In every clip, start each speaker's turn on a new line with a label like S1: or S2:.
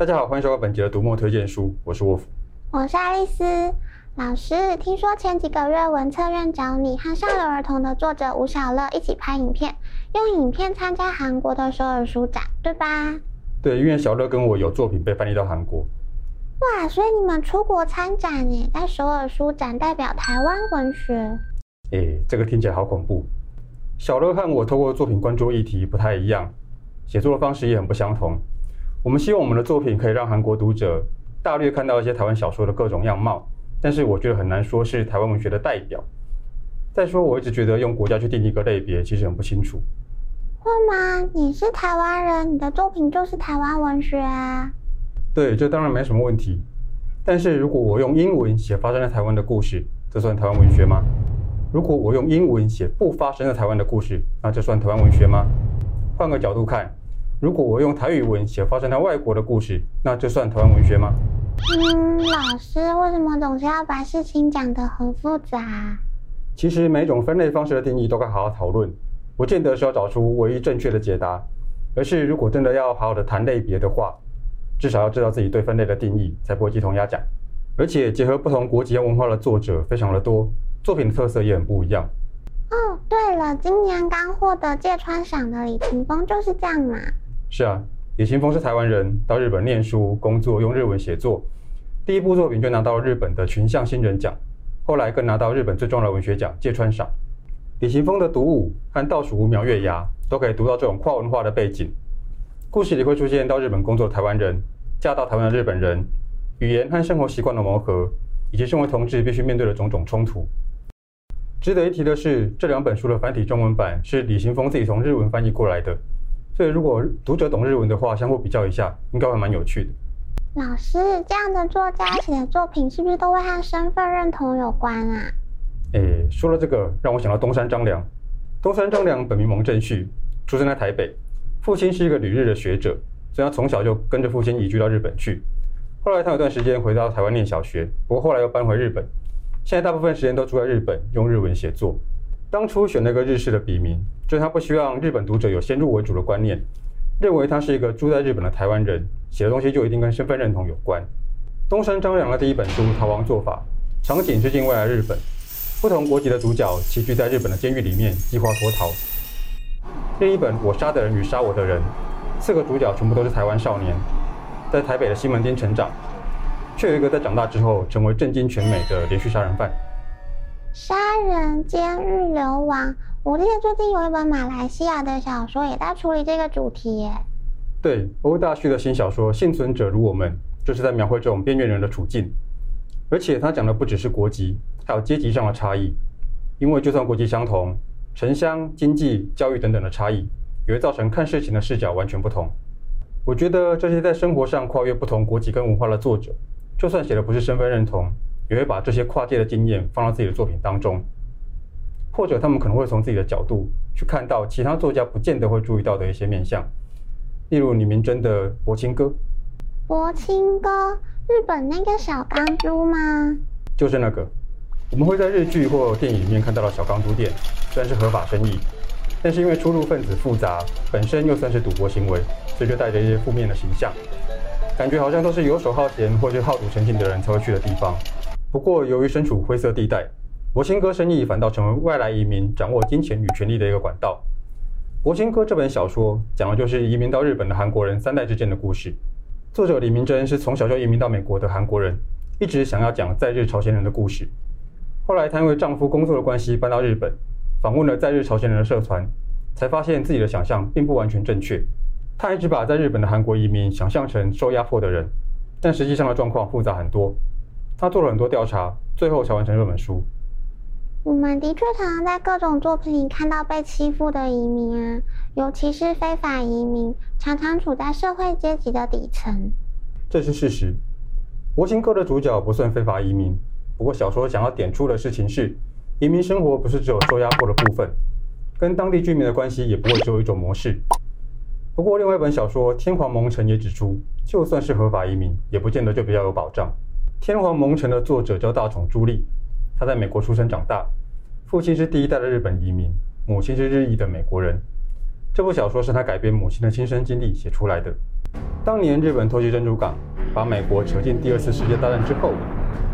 S1: 大家好，欢迎收看本集的读墨推荐书，我是沃夫，
S2: 我是爱丽丝老师。听说前几个月文策院找你和上流儿童的作者吴小乐一起拍影片，用影片参加韩国的首尔书展，对吧？
S1: 对，因为小乐跟我有作品被翻译到韩国。
S2: 哇，所以你们出国参展耶，在首尔书展代表台湾文学。
S1: 哎，这个听起来好恐怖。小乐和我透过作品关注议题不太一样，写作的方式也很不相同。我们希望我们的作品可以让韩国读者大略看到一些台湾小说的各种样貌，但是我觉得很难说是台湾文学的代表。再说，我一直觉得用国家去定义一个类别，其实很不清楚。
S2: 会吗？你是台湾人，你的作品就是台湾文学啊。
S1: 对，这当然没什么问题。但是如果我用英文写发生在台湾的故事，这算台湾文学吗？如果我用英文写不发生在台湾的故事，那这算台湾文学吗？换个角度看。如果我用台语文写发生在外国的故事，那就算台湾文学吗？
S2: 嗯，老师为什么总是要把事情讲得很复杂？
S1: 其实每种分类方式的定义都该好好讨论，不见得是要找出唯一正确的解答，而是如果真的要好好的谈类别的话，至少要知道自己对分类的定义，才不会鸡同鸭讲。而且结合不同国籍和文化的作者非常的多，作品的特色也很不一样。
S2: 哦，对了，今年刚获得芥川赏的李霆峰就是这样嘛。
S1: 是啊，李行峰是台湾人，到日本念书、工作，用日文写作。第一部作品就拿到日本的群像新人奖，后来更拿到日本最重要的文学奖芥川赏。李行峰的《独舞》和《倒数五秒月牙》都可以读到这种跨文化的背景。故事里会出现到日本工作的台湾人，嫁到台湾的日本人，语言和生活习惯的磨合，以及身为同志必须面对的种种冲突。值得一提的是，这两本书的繁体中文版是李行峰自己从日文翻译过来的。所以，如果读者懂日文的话，相互比较一下，应该会蛮有趣的。
S2: 老师，这样的作家写的作品是不是都会和身份认同有关啊？
S1: 诶，说了这个，让我想到东山张良。东山张良本名蒙正旭，出生在台北，父亲是一个旅日的学者，所以他从小就跟着父亲移居到日本去。后来他有段时间回到台湾念小学，不过后来又搬回日本，现在大部分时间都住在日本，用日文写作。当初选了个日式的笔名，就是他不希望日本读者有先入为主的观念，认为他是一个住在日本的台湾人，写的东西就一定跟身份认同有关。东山张良的第一本书《逃亡做法》，场景是境外的日本，不同国籍的主角齐聚在日本的监狱里面计划脱逃。另一本《我杀的人与杀我的人》，四个主角全部都是台湾少年，在台北的西门町成长，却有一个在长大之后成为震惊全美的连续杀人犯。
S2: 杀人、监狱、流亡，我记得最近有一本马来西亚的小说也在处理这个主题耶。
S1: 对，欧大旭的新小说《幸存者如我们》就是在描绘这种边缘人的处境，而且他讲的不只是国籍，还有阶级上的差异。因为就算国籍相同，城乡、经济、教育等等的差异，也会造成看事情的视角完全不同。我觉得这些在生活上跨越不同国籍跟文化的作者，就算写的不是身份认同。也会把这些跨界的经验放到自己的作品当中，或者他们可能会从自己的角度去看到其他作家不见得会注意到的一些面相，例如李明珍的《柏青哥》。
S2: 柏青哥，日本那个小钢珠吗？
S1: 就是那个，我们会在日剧或电影里面看到的小钢珠店，虽然是合法生意，但是因为出入分子复杂，本身又算是赌博行为，所以就带着一些负面的形象，感觉好像都是游手好闲或是好赌成性的人才会去的地方。不过，由于身处灰色地带，柏辛哥生意反倒成为外来移民掌握金钱与权力的一个管道。柏辛哥这本小说讲的就是移民到日本的韩国人三代之间的故事。作者李明珍是从小就移民到美国的韩国人，一直想要讲在日朝鲜人的故事。后来，她因为丈夫工作的关系搬到日本，访问了在日朝鲜人的社团，才发现自己的想象并不完全正确。她一直把在日本的韩国移民想象成受压迫的人，但实际上的状况复杂很多。他做了很多调查，最后才完成这本书。
S2: 我们的确常常在各种作品里看到被欺负的移民啊，尤其是非法移民，常常处在社会阶级的底层。
S1: 这是事实。柏青哥的主角不算非法移民，不过小说想要点出的事情是，移民生活不是只有受压迫的部分，跟当地居民的关系也不会只有一种模式。不过另外一本小说《天皇蒙尘》也指出，就算是合法移民，也不见得就比较有保障。《天皇蒙尘》的作者叫大冢朱莉，她在美国出生长大，父亲是第一代的日本移民，母亲是日裔的美国人。这部小说是她改编母亲的亲身经历写出来的。当年日本偷袭珍珠港，把美国扯进第二次世界大战之后，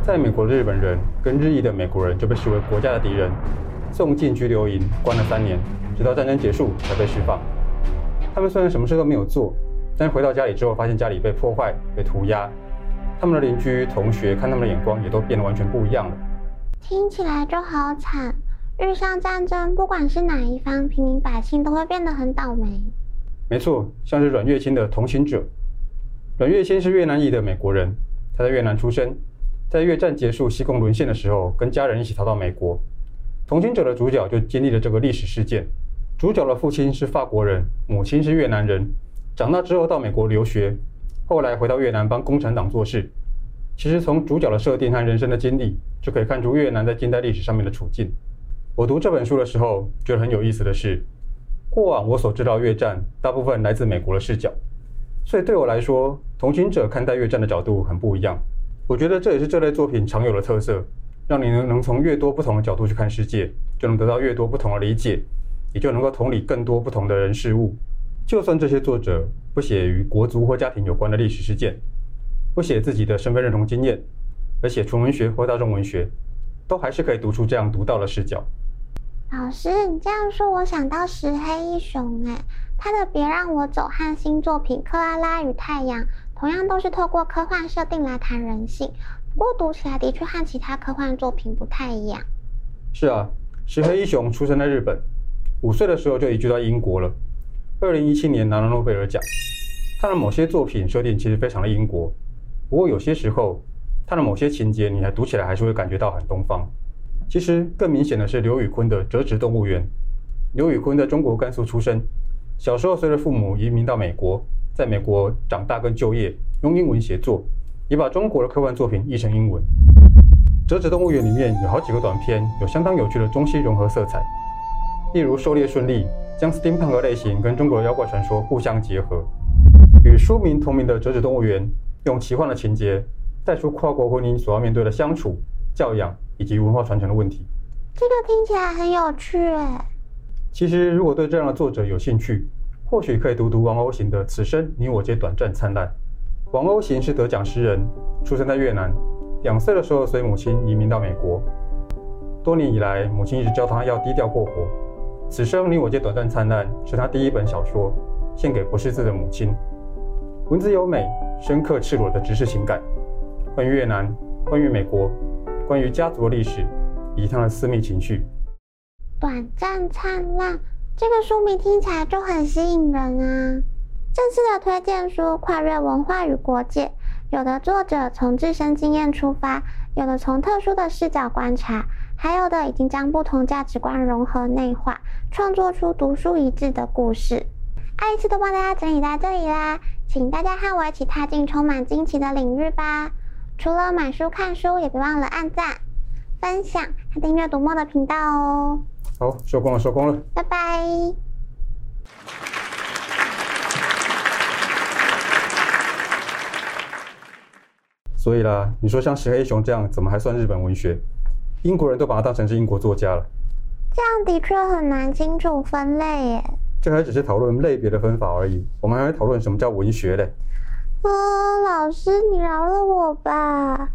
S1: 在美国的日本人跟日裔的美国人就被视为国家的敌人，送进拘留营关了三年，直到战争结束才被释放。他们虽然什么事都没有做，但回到家里之后，发现家里被破坏、被涂鸦，他们的邻居、同学看他们的眼光也都变得完全不一样了。
S2: 听起来就好惨，遇上战争，不管是哪一方，平民百姓都会变得很倒霉。
S1: 没错，像是阮月清的同行者。阮月清是越南裔的美国人，他在越南出生，在越战结束、西贡沦陷的时候，跟家人一起逃到美国。同行者的主角就经历了这个历史事件。主角的父亲是法国人，母亲是越南人，长大之后到美国留学，后来回到越南帮共产党做事。其实从主角的设定和人生的经历，就可以看出越南在近代历史上面的处境。我读这本书的时候，觉得很有意思的是，过往我所知道越战，大部分来自美国的视角。所以对我来说，同行者看待越战的角度很不一样。我觉得这也是这类作品常有的特色，让你能能从越多不同的角度去看世界，就能得到越多不同的理解，也就能够同理更多不同的人事物。就算这些作者不写与国族或家庭有关的历史事件，不写自己的身份认同经验，而写纯文学或大众文学，都还是可以读出这样独到的视角。
S2: 老师，你这样说，我想到石黑一雄，哎。他的《别让我走》和新作品《克拉拉与太阳》同样都是透过科幻设定来谈人性，不过读起来的确和其他科幻作品不太一样。
S1: 是啊，石黑一雄出生在日本，五岁的时候就移居到英国了。二零一七年拿了诺贝尔奖。他的某些作品设定其实非常的英国，不过有些时候他的某些情节你还读起来还是会感觉到很东方。其实更明显的是刘宇昆的《折纸动物园》。刘宇昆在中国甘肃出生。小时候随着父母移民到美国，在美国长大跟就业，用英文写作，也把中国的科幻作品译成英文。《折纸动物园》里面有好几个短片，有相当有趣的中西融合色彩。例如《狩猎顺利》，将 Steampunk 类型跟中国妖怪传说互相结合。与书名同名的《折纸动物园》，用奇幻的情节带出跨国婚姻所要面对的相处、教养以及文化传承的问题。
S2: 这个听起来很有趣诶。
S1: 其实，如果对这样的作者有兴趣，或许可以读读王鸥行的《此生你我皆短暂灿烂》。王鸥行是得奖诗人，出生在越南，两岁的时候随母亲移民到美国。多年以来，母亲一直教他要低调过活。《此生你我皆短暂灿烂》是他第一本小说，献给不识字的母亲。文字优美，深刻赤裸的直视情感，关于越南，关于美国，关于家族的历史，以及他的私密情绪。
S2: 短暂灿烂，这个书名听起来就很吸引人啊！这次的推荐书跨越文化与国界，有的作者从自身经验出发，有的从特殊的视角观察，还有的已经将不同价值观融合内化，创作出独树一帜的故事。爱丽丝都帮大家整理在这里啦，请大家和我一起踏进充满惊奇的领域吧！除了买书看书，也别忘了按赞、分享和订阅读墨的频道哦。
S1: 好，收工了，收工了，
S2: 拜拜。
S1: 所以啦，你说像石黑一雄这样，怎么还算日本文学？英国人都把它当成是英国作家了。
S2: 这样的确很难清楚分类耶。
S1: 这还只是讨论类别的分法而已，我们还会讨论什么叫文学嘞。
S2: 哦，老师，你饶了我吧。